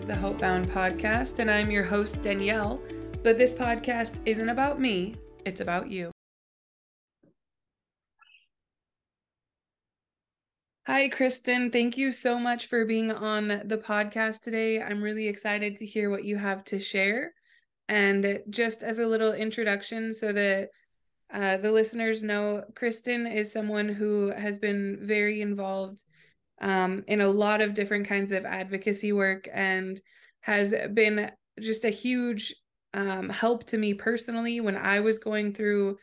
is the Hopebound Podcast, and I'm your host, Danielle. But this podcast isn't about me, it's about you. Hi, Kristen. Thank you so much for being on the podcast today. I'm really excited to hear what you have to share. And just as a little introduction, so that uh, the listeners know, Kristen is someone who has been very involved um, in a lot of different kinds of advocacy work and has been just a huge um, help to me personally when I was going through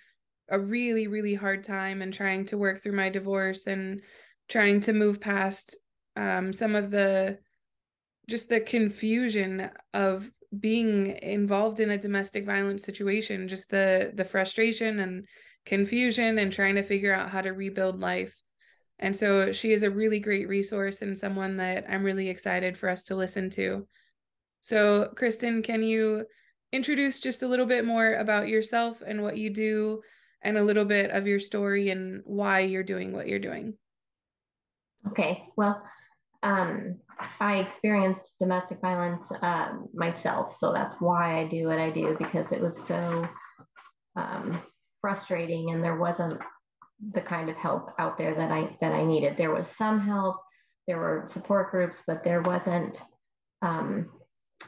a really, really hard time and trying to work through my divorce and trying to move past um, some of the just the confusion of being involved in a domestic violence situation just the the frustration and confusion and trying to figure out how to rebuild life and so she is a really great resource and someone that I'm really excited for us to listen to. So, Kristen, can you introduce just a little bit more about yourself and what you do and a little bit of your story and why you're doing what you're doing? Okay. Well, um, I experienced domestic violence um, myself. So that's why I do what I do because it was so um, frustrating and there wasn't the kind of help out there that I that I needed. There was some help, there were support groups, but there wasn't um,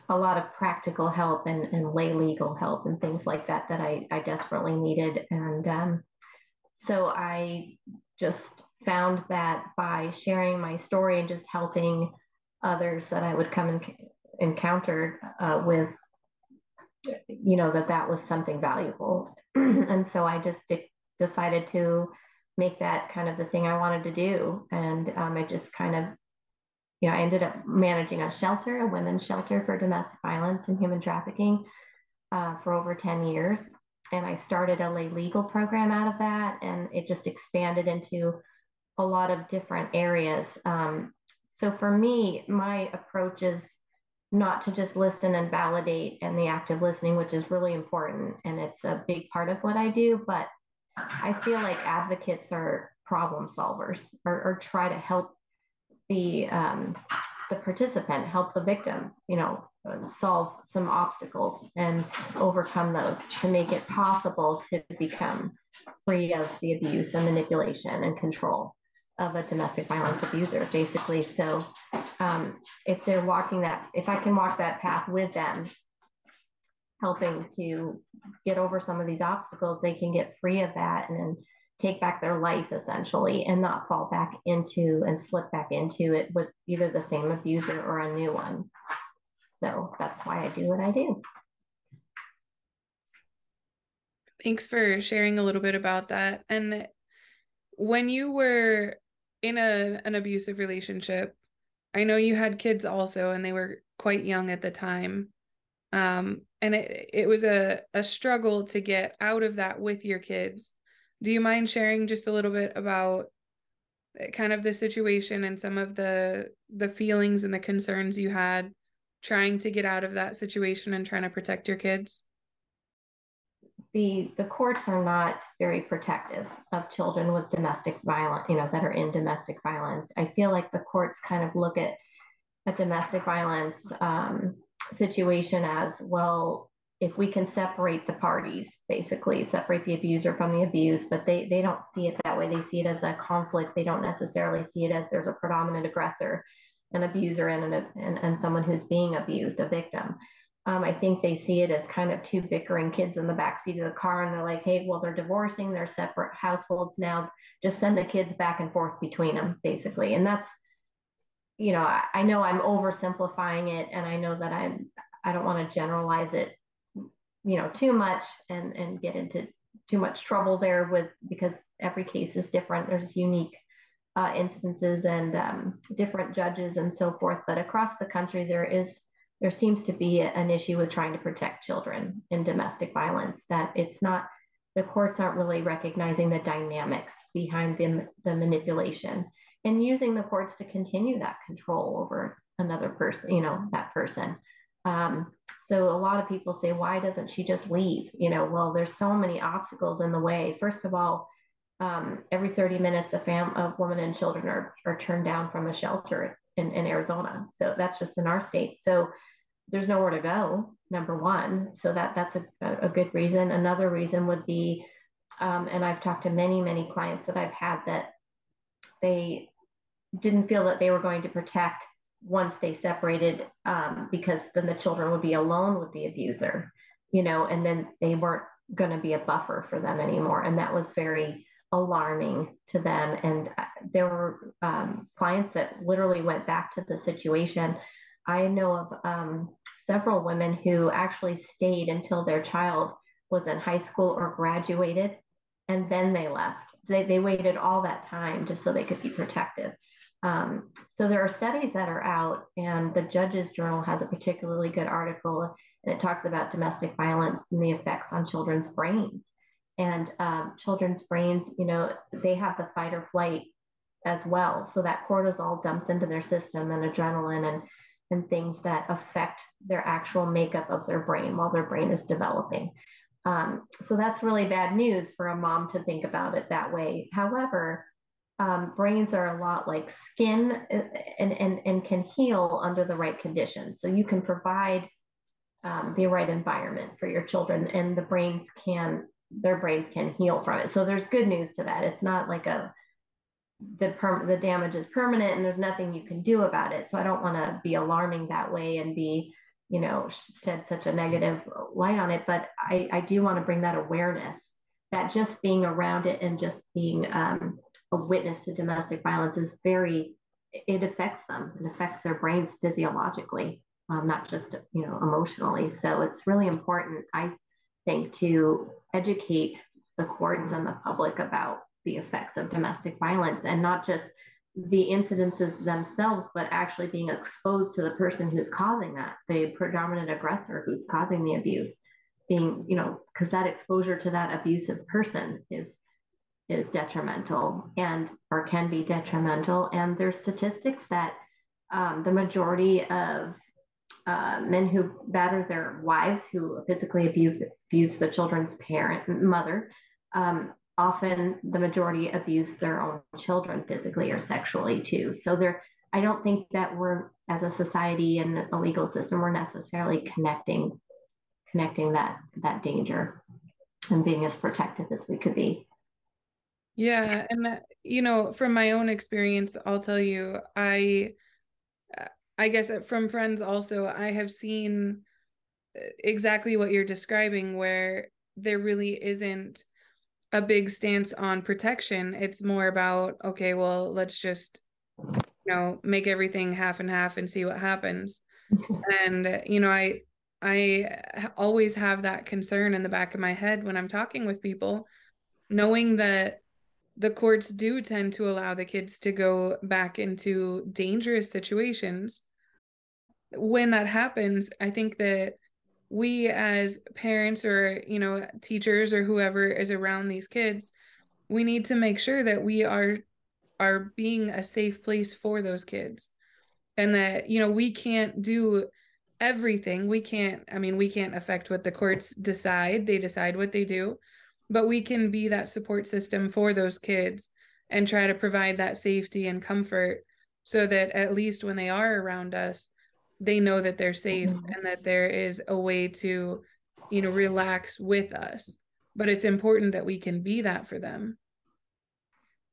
a lot of practical help and, and lay legal help and things like that that I, I desperately needed. And um, so I just found that by sharing my story and just helping others that I would come and encounter uh, with, you know, that that was something valuable. and so I just decided to make that kind of the thing I wanted to do. And um, I just kind of, you know, I ended up managing a shelter, a women's shelter for domestic violence and human trafficking uh, for over 10 years. And I started a lay legal program out of that, and it just expanded into a lot of different areas. Um, so for me, my approach is not to just listen and validate and the active listening, which is really important. And it's a big part of what I do, but I feel like advocates are problem solvers or, or try to help the um, the participant, help the victim, you know, solve some obstacles and overcome those to make it possible to become free of the abuse and manipulation and control of a domestic violence abuser, basically. So, um, if they're walking that, if I can walk that path with them, helping to get over some of these obstacles, they can get free of that and then take back their life essentially and not fall back into and slip back into it with either the same abuser or a new one. So that's why I do what I do. Thanks for sharing a little bit about that. And when you were in a an abusive relationship, I know you had kids also and they were quite young at the time. Um, and it it was a a struggle to get out of that with your kids. Do you mind sharing just a little bit about eh, kind of the situation and some of the the feelings and the concerns you had trying to get out of that situation and trying to protect your kids? The the courts are not very protective of children with domestic violence you know that are in domestic violence. I feel like the courts kind of look at a domestic violence um, situation as well if we can separate the parties basically separate the abuser from the abused but they they don't see it that way. They see it as a conflict. They don't necessarily see it as there's a predominant aggressor an abuser and an, and, and someone who's being abused a victim. Um, i think they see it as kind of two bickering kids in the back seat of the car and they're like hey well they're divorcing. They're separate households now. Just send the kids back and forth between them basically. And that's you know, I, I know I'm oversimplifying it and I know that I'm, I don't want to generalize it, you know, too much and, and get into too much trouble there with, because every case is different. There's unique uh, instances and um, different judges and so forth. But across the country, there is, there seems to be an issue with trying to protect children in domestic violence that it's not, the courts aren't really recognizing the dynamics behind the, the manipulation and using the courts to continue that control over another person, you know, that person. Um, so a lot of people say, why doesn't she just leave? You know, well, there's so many obstacles in the way. First of all, um, every 30 minutes, a fam, a woman and children are, are turned down from a shelter in, in Arizona. So that's just in our state. So there's nowhere to go, number one. So that that's a, a good reason. Another reason would be, um, and I've talked to many, many clients that I've had that they didn't feel that they were going to protect once they separated um, because then the children would be alone with the abuser, you know, and then they weren't going to be a buffer for them anymore. And that was very alarming to them. And uh, there were um, clients that literally went back to the situation. I know of um, several women who actually stayed until their child was in high school or graduated, and then they left. They, they waited all that time just so they could be protective. Um, so there are studies that are out, and the Judges Journal has a particularly good article, and it talks about domestic violence and the effects on children's brains. And um, children's brains, you know, they have the fight or flight as well. So that cortisol dumps into their system and adrenaline and and things that affect their actual makeup of their brain while their brain is developing. Um, so that's really bad news for a mom to think about it that way. However, um, brains are a lot like skin uh, and, and, and can heal under the right conditions. So you can provide um, the right environment for your children and the brains can, their brains can heal from it. So there's good news to that. It's not like a, the perm the damage is permanent and there's nothing you can do about it. So I don't want to be alarming that way and be, you know, shed such a negative light on it. But I, I do want to bring that awareness that just being around it and just being um, a witness to domestic violence is very it affects them. It affects their brains physiologically um, not just you know emotionally. So it's really important i think to educate the courts and the public about the effects of domestic violence and not just the incidences themselves but actually being exposed to the person who's causing that the predominant aggressor who's causing the abuse. Being you know because that exposure to that abusive person is is detrimental and or can be detrimental. And there's statistics that um, the majority of uh, men who batter their wives, who physically abuse, abuse the children's parent mother, um, often the majority abuse their own children physically or sexually too. So there, I don't think that we're as a society and a legal system we're necessarily connecting connecting that that danger and being as protective as we could be. Yeah, and uh, you know, from my own experience, I'll tell you, I uh, I guess uh, from friends also, I have seen exactly what you're describing where there really isn't a big stance on protection. It's more about, okay, well, let's just you know, make everything half and half and see what happens. and you know, I I always have that concern in the back of my head when I'm talking with people, knowing that the courts do tend to allow the kids to go back into dangerous situations. When that happens, I think that we as parents or, you know, teachers or whoever is around these kids, we need to make sure that we are are being a safe place for those kids. And that, you know, we can't do everything. We can't I mean, we can't affect what the courts decide. They decide what they do but we can be that support system for those kids and try to provide that safety and comfort so that at least when they are around us they know that they're safe mm-hmm. and that there is a way to you know relax with us. But it's important that we can be that for them.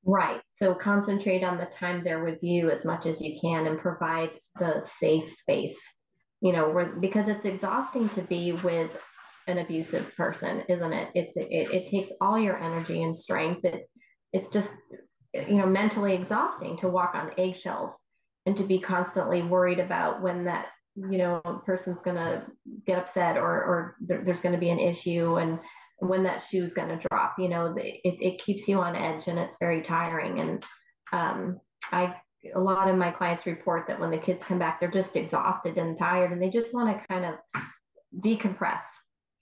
Right. So concentrate on the time they're with you as much as you can and provide the safe space you know where, because it's exhausting to be with an abusive person, isn't it? It's it, it takes all your energy and strength. It it's just you know mentally exhausting to walk on eggshells and to be constantly worried about when that you know person's going to get upset or or there, there's going to be an issue and when that shoe's going to drop you know it, it keeps you on edge and it's very tiring and um, i a lot of my clients report that when the kids come back they're just exhausted and tired and they just want to kind of decompress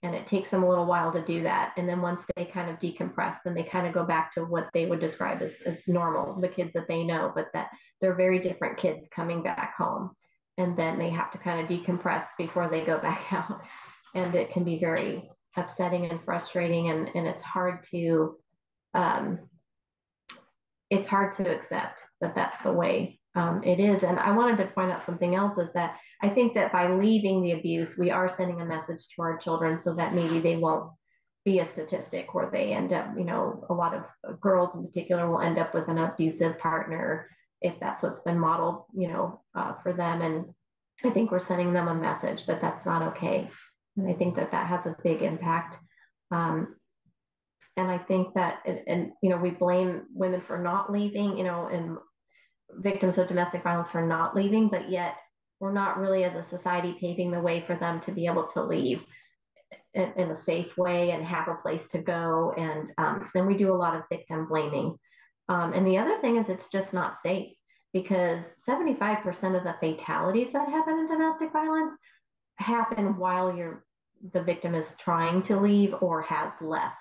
and it takes them a little while to do that. And then once they kind of decompress then they kind of go back to what they would describe as, as normal the kids that they know but that they're very different kids coming back home. And then they have to kind of decompress before they go back out. And it can be very upsetting and frustrating and, and it's hard to um, it's hard to accept that that's the way um, it is. And I wanted to point out something else is that I think that by leaving the abuse, we are sending a message to our children so that maybe they won't be a statistic where they end up, you know, a lot of girls in particular will end up with an abusive partner if that's what's been modeled, you know, uh, for them. And I think we're sending them a message that that's not okay. And I think that that has a big impact. Um, and I think that, and, and, you know, we blame women for not leaving, you know, and victims of domestic violence for not leaving, but yet we're not really as a society paving the way for them to be able to leave in, in a safe way and have a place to go. And um, then we do a lot of victim blaming. Um, and the other thing is it's just not safe because 75% of the fatalities that happen in domestic violence happen while you're the victim is trying to leave or has left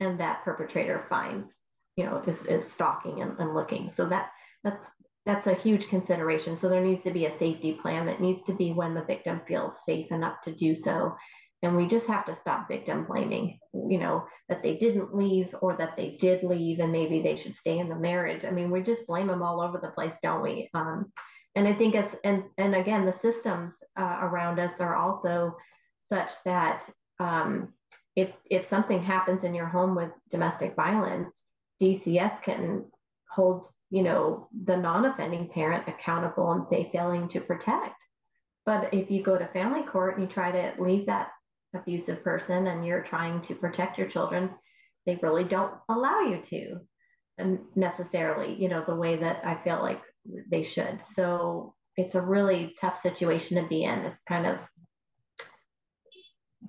and that perpetrator finds you know is, is stalking and, and looking so that that's that's a huge consideration. So there needs to be a safety plan that needs to be when the victim feels safe enough to do so. And we just have to stop victim blaming you know that they didn't leave or that they did leave and maybe they should stay in the marriage. I mean we just blame them all over the place don't we? Um, and i think as and and again the systems uh, around us are also such that um, if if something happens in your home with domestic violence dcs can hold you know the non-offending parent accountable and say failing to protect but if you go to family court and you try to leave that abusive person and you're trying to protect your children, they really don't allow you to and necessarily, you know, the way that I feel like they should. So it's a really tough situation to be in. It's kind of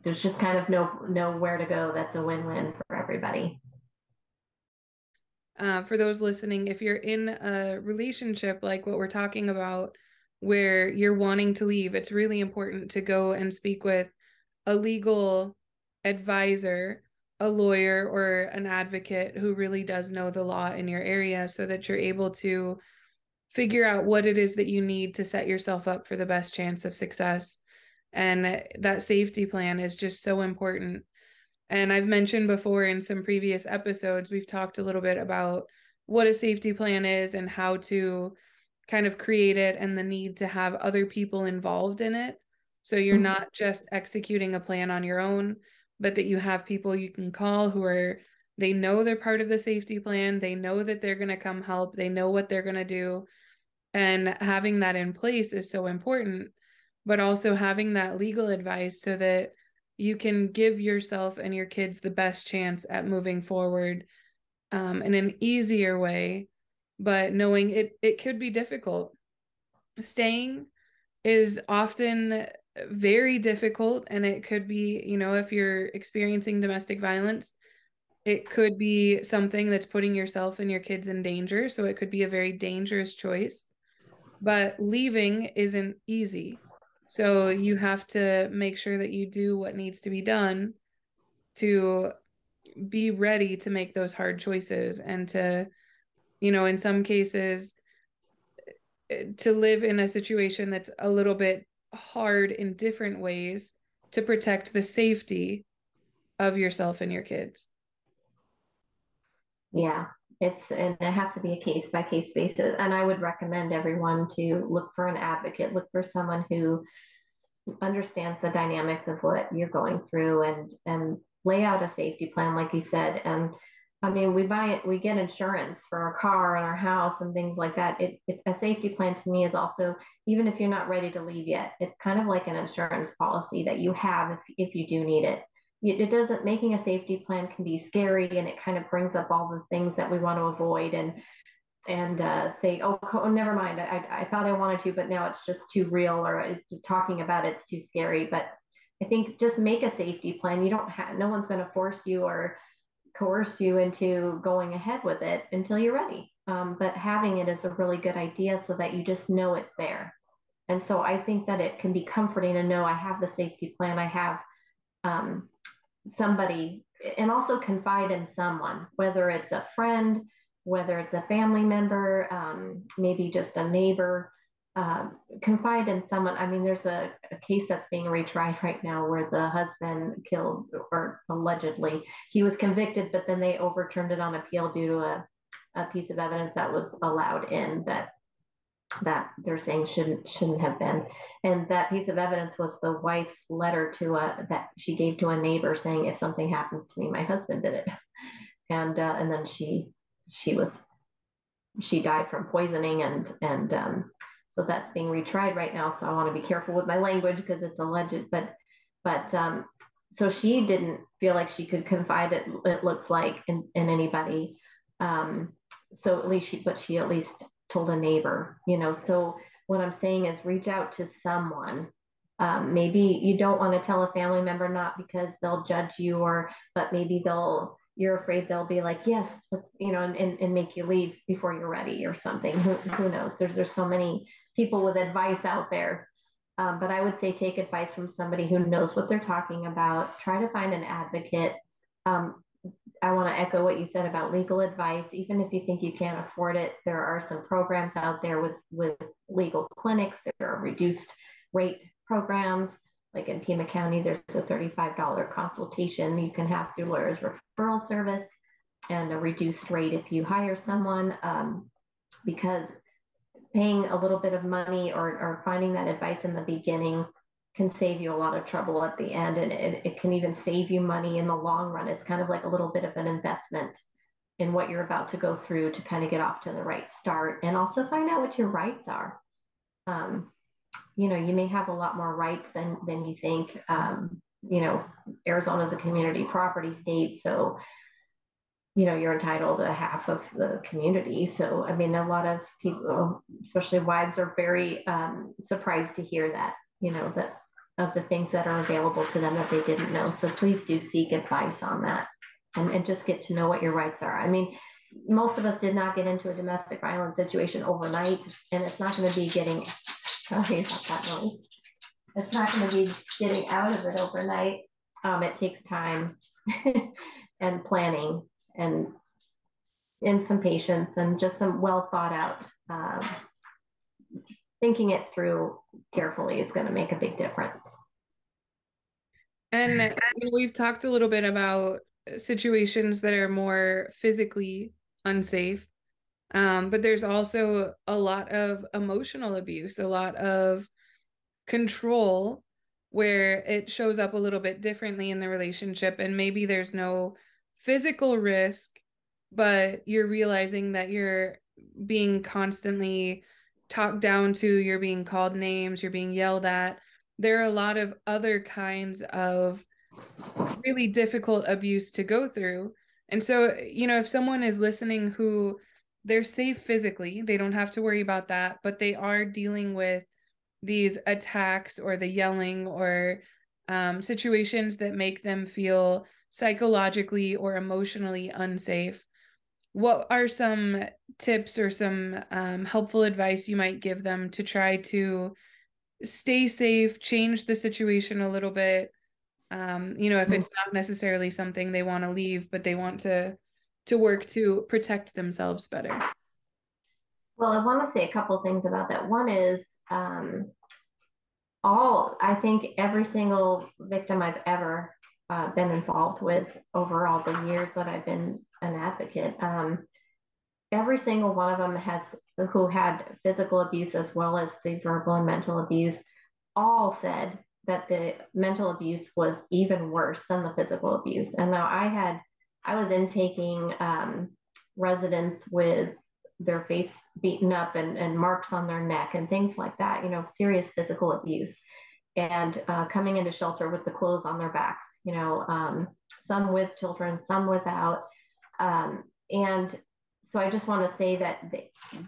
there's just kind of no nowhere to go that's a win-win for everybody. Uh, for those listening, if you're in a relationship like what we're talking about, where you're wanting to leave, it's really important to go and speak with a legal advisor, a lawyer, or an advocate who really does know the law in your area so that you're able to figure out what it is that you need to set yourself up for the best chance of success. And that safety plan is just so important. And I've mentioned before in some previous episodes, we've talked a little bit about what a safety plan is and how to kind of create it and the need to have other people involved in it so you're mm-hmm. not just executing a plan on your own, but that you have people you can call who are they know they're part of the safety plan, they know that they're going to come help, they know what they're going to do. And having that in place is so important, but also having that legal advice so that you can give yourself and your kids the best chance at moving forward um, in an easier way, but knowing it it could be difficult. Staying is often very difficult and it could be you know if you're experiencing domestic violence it could be something that's putting yourself and your kids in danger so it could be a very dangerous choice but leaving isn't easy so you have to make sure that you do what needs to be done to be ready to make those hard choices and to you know in some cases eh, to live in a situation that's a little bit hard in different ways to protect the safety of yourself and your kids. Yeah, it's and it has to be a case by case basis. And I would recommend everyone to look for an advocate, look for someone who understands the dynamics of what you're going through and and lay out a safety plan, like you said, and I mean, we buy it, we get insurance for our car and our house and things like that. It, it, a safety plan to me is also, even if you're not ready to leave yet, it's kind of like an insurance policy that you have if, if you do need it. It doesn't, making a safety plan can be scary and it kind of brings up all the things that we want to avoid and, and uh, say, oh, oh, never mind. I, I thought I wanted to, but now it's just too real or just talking about it's too scary. But I think just make a safety plan. You don't have, no one's going to force you or, coerce you into going ahead with it until you're ready. Um, but having it is a really good idea so that you just know it's there. And so I think that it can be comforting to know I have the safety plan, I have um, somebody, and also confide in someone, whether it's a friend, whether it's a family member, um, maybe just a neighbor um, confide in someone. I mean, there's a, a, case that's being retried right now where the husband killed, or allegedly, he was convicted, but then they overturned it on appeal due to a, a piece of evidence that was allowed in that that they're saying shouldn't shouldn't have been. And that piece of evidence was the wife's letter to a that she gave to a neighbor saying, if something happens to me, my husband did it. And uh, and then she she was she died from poisoning and and um, so that's being retried right now. So I want to be careful with my language because it's alleged, but but um, so she didn't feel like she could confide it, it looks like in, in anybody. Um, so at least she, but she at least told a neighbor, you know. So what I'm saying is reach out to someone. Um, maybe you don't want to tell a family member not because they'll judge you or, but maybe they'll, you're afraid they'll be like, yes, let's, you know, and, and, and make you leave before you're ready or something. Who, who knows? There's, there's so many people with advice out there um, but I would say take advice from somebody who knows what they're talking about. Try to find an advocate. Um, I want to echo what you said about legal advice. Even if you think you can't afford it, there are some programs out there with, with legal clinics. There are reduced rate programs. Like in Pima County, there's a $35 consultation you can have through lawyers referral service and a reduced rate if you hire someone. Um, because paying a little bit of money or, or finding that advice in the beginning can save you a lot of trouble at the end and it, it can even save you money in the long run. It's kind of like a little bit of an investment in what you're about to go through to kind of get off to the right start and also find out what your rights are. Um, you know you may have a lot more rights than than you think. Um, you know arizona is a community property state so you know you're entitled to half of the community. So i mean a lot of people especially wives are very um, surprised to hear that you know that of the things that are available to them that they didn't know. So please do seek advice on that and, and just get to know what your rights are. I mean most of us did not get into a domestic violence situation overnight and it's not going to be getting sorry about that noise. It's not going to be getting out of it overnight. Um, it takes time and planning and in some patience and just some well thought out um, thinking it through carefully is going to make a big difference. And we've talked a little bit about situations that are more physically unsafe um, but there's also a lot of emotional abuse a lot of control where it shows up a little bit differently in the relationship. And maybe there's no physical risk, but you're realizing that you're being constantly talked down to, you're being called names, you're being yelled at. There are a lot of other kinds of really difficult abuse to go through. And so, you know, if someone is listening who they're safe physically, they don't have to worry about that, but they are dealing with these attacks or the yelling or um, situations that make them feel psychologically or emotionally unsafe, what are some tips or some um, helpful advice you might give them to try to stay safe, change the situation a little bit? Um, you know, if it's not necessarily something they want to leave, but they want to to work to protect themselves better. Well, I want to say a couple things about that. One is um, all I think every single victim I've ever uh, been involved with over all the years that I've been an advocate. Um, every single one of them has who had physical abuse as well as the verbal and mental abuse all said that the mental abuse was even worse than the physical abuse and now i had i was intaking um, residents with their face beaten up and, and marks on their neck and things like that you know serious physical abuse and uh, coming into shelter with the clothes on their backs, you know, um, some with children, some without. Um, and so I just want to say that the,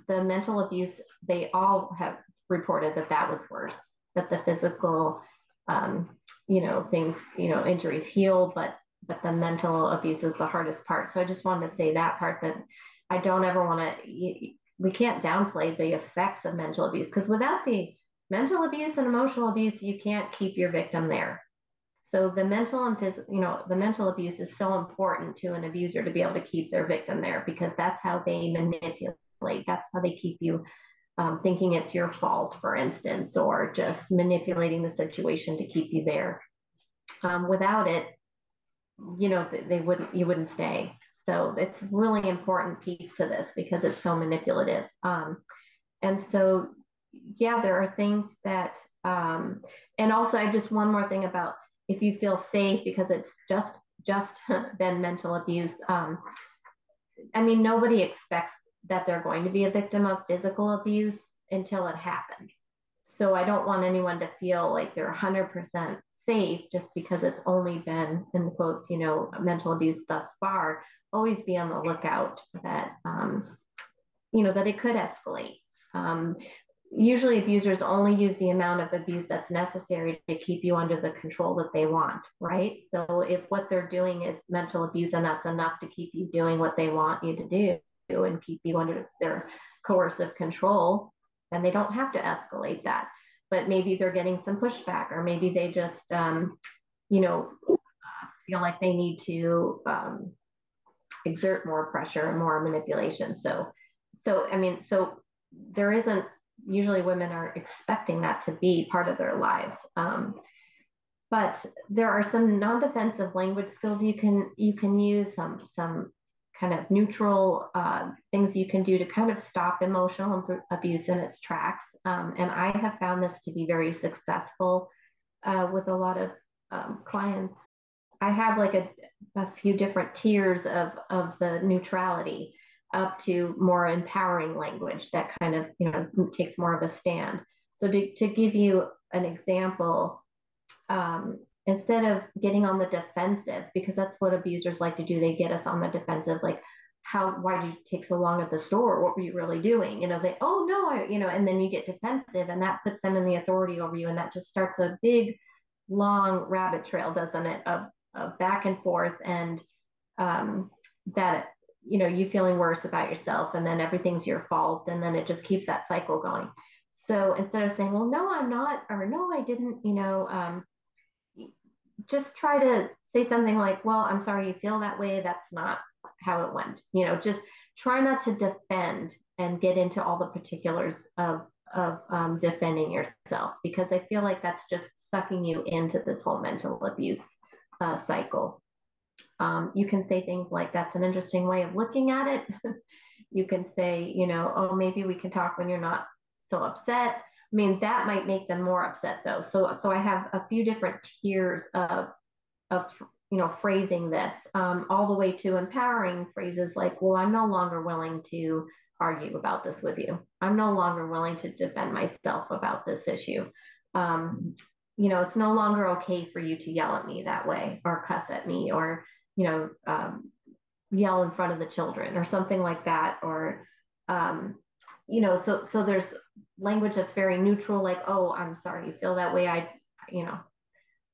the, mental abuse, they all have reported that that was worse, that the physical, um, you know, things, you know, injuries healed, but but the mental abuse is the hardest part. So I just wanted to say that part that I don't ever want to, we can't downplay the effects of mental abuse because without the mental abuse and emotional abuse, you can't keep your victim there. So the mental and physical, you know, the mental abuse is so important to an abuser to be able to keep their victim there because that's how they manipulate. That's how they keep you um, thinking it's your fault, for instance, or just manipulating the situation to keep you there. Um, without it, you know, they wouldn't, you wouldn't stay. So it's really important piece to this because it's so manipulative. Um, and so yeah there are things that um, and also i just one more thing about if you feel safe because it's just just been mental abuse um, i mean nobody expects that they're going to be a victim of physical abuse until it happens. So i don't want anyone to feel like they're 100% safe just because it's only been in quotes you know mental abuse thus far. Always be on the lookout that um, you know that it could escalate. Um, usually abusers only use the amount of abuse that's necessary to keep you under the control that they want, right? So if what they're doing is mental abuse and that's enough to keep you doing what they want you to do and keep you under their coercive control, then they don't have to escalate that. But maybe they're getting some pushback, or maybe they just, um, you know, feel like they need to um, exert more pressure and more manipulation. So, so I mean, so there isn't usually women are expecting that to be part of their lives. Um, but there are some non-defensive language skills you can you can use some some kind of neutral uh, things you can do to kind of stop emotional abuse in its tracks. Um, and I have found this to be very successful uh, with a lot of um, clients. I have like a, a few different tiers of, of the neutrality up to more empowering language that kind of you know takes more of a stand. So to, to give you an example um, instead of getting on the defensive because that's what abusers like to do they get us on the defensive like how why did you take so long at the store? What were you really doing? You know they oh no I, you know and then you get defensive and that puts them in the authority over you and that just starts a big long rabbit trail doesn't it of, of back and forth and um, that you know you feeling worse about yourself and then everything's your fault and then it just keeps that cycle going. So instead of saying well no i'm not or no i didn't you know um, just try to say something like well i'm sorry you feel that way. That's not how it went. You know just try not to defend and get into all the particulars of of um, defending yourself because i feel like that's just sucking you into this whole mental abuse uh, cycle um, you can say things like, that's an interesting way of looking at it. you can say, you know, oh, maybe we can talk when you're not so upset. I mean, that might make them more upset though. So, so I have a few different tiers of, of, you know, phrasing this um, all the way to empowering phrases like, well, I'm no longer willing to argue about this with you. I'm no longer willing to defend myself about this issue. Um, you know, it's no longer okay for you to yell at me that way or cuss at me or you know, um, yell in front of the children or something like that. Or, um, you know, so, so there's language that's very neutral, like, oh, I'm sorry, you feel that way. I, you know,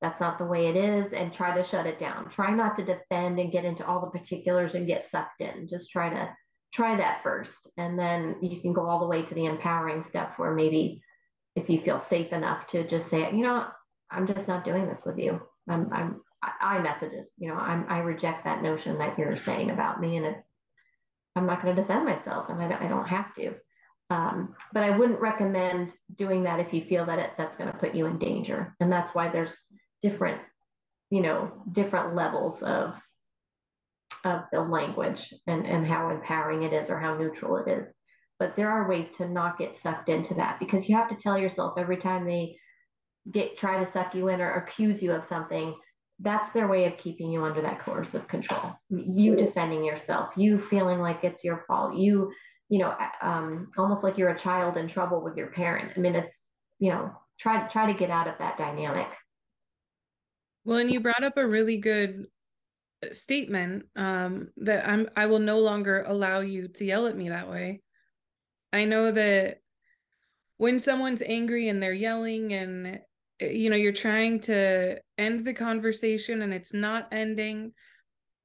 that's not the way it is and try to shut it down. Try not to defend and get into all the particulars and get sucked in. Just try to try that first. And then you can go all the way to the empowering stuff where maybe if you feel safe enough to just say, you know, I'm just not doing this with you. I'm, I'm, I messages. You know, I'm, I reject that notion that you're saying about me, and it's I'm not going to defend myself, and I don't, I don't have to. Um, but I wouldn't recommend doing that if you feel that it, that's going to put you in danger, and that's why there's different, you know, different levels of of the language and and how empowering it is or how neutral it is. But there are ways to not get sucked into that because you have to tell yourself every time they get try to suck you in or accuse you of something that's their way of keeping you under that coercive control. You defending yourself you feeling like it's your fault you you know um, almost like you're a child in trouble with your parent. I mean it's you know try try to get out of that dynamic. Well and you brought up a really good statement um, that i'm i will no longer allow you to yell at me that way. I know that when someone's angry and they're yelling and Eh, you know you're trying to end the conversation and it's not ending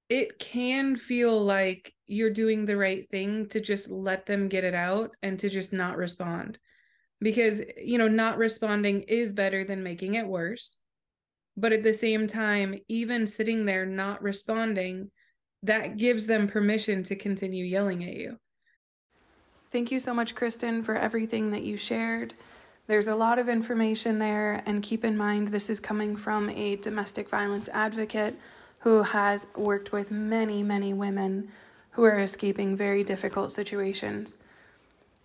it can feel like you're doing the right thing to just let them get it out and to just not respond. Because you know not responding is better than making it worse. But at the same time even sitting there not responding that gives them permission to continue yelling at you. Thank you so much kristen for everything that you shared there's a lot of information there, and keep in mind this is coming from a domestic violence advocate who has worked with many, many women who are escaping very difficult situations.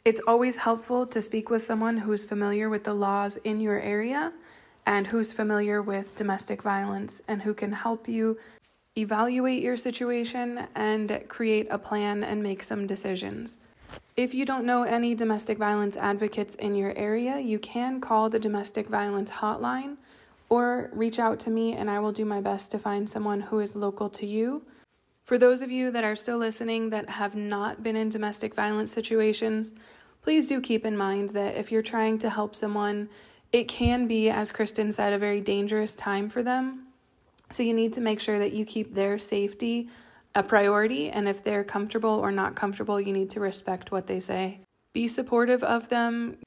It's always helpful to speak with someone who's familiar with the laws in your area and who's familiar with domestic violence and who can help you evaluate your situation and create a plan and make some decisions. If you don't know any domestic violence advocates in your area, you can call the domestic violence hotline or reach out to me and I will do my best to find someone who is local to you. For those of you that are still listening that have not been in domestic violence situations, please do keep in mind that if you're trying to help someone, it can be, as Kristen said, a very dangerous time for them. So you need to make sure that you keep their safety a priority, and if they're comfortable or not comfortable, you need to respect what they say. Be supportive of them,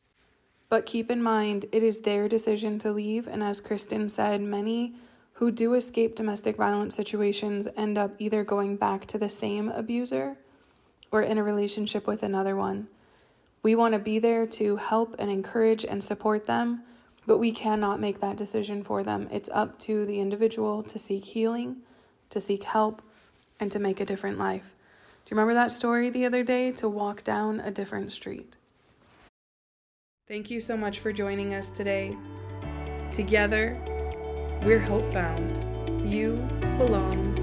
but keep in mind it is their decision to leave, and as Kristen said, many who do escape domestic violence situations end up either going back to the same abuser or in a relationship with another one. We want to be there to help and encourage and support them, but we cannot make that decision for them. It's up to the individual to seek healing, to seek help, and to make a different life. Do you remember that story the other day? To walk down a different street. Thank you so much for joining us today. Together, we're hope bound. You belong.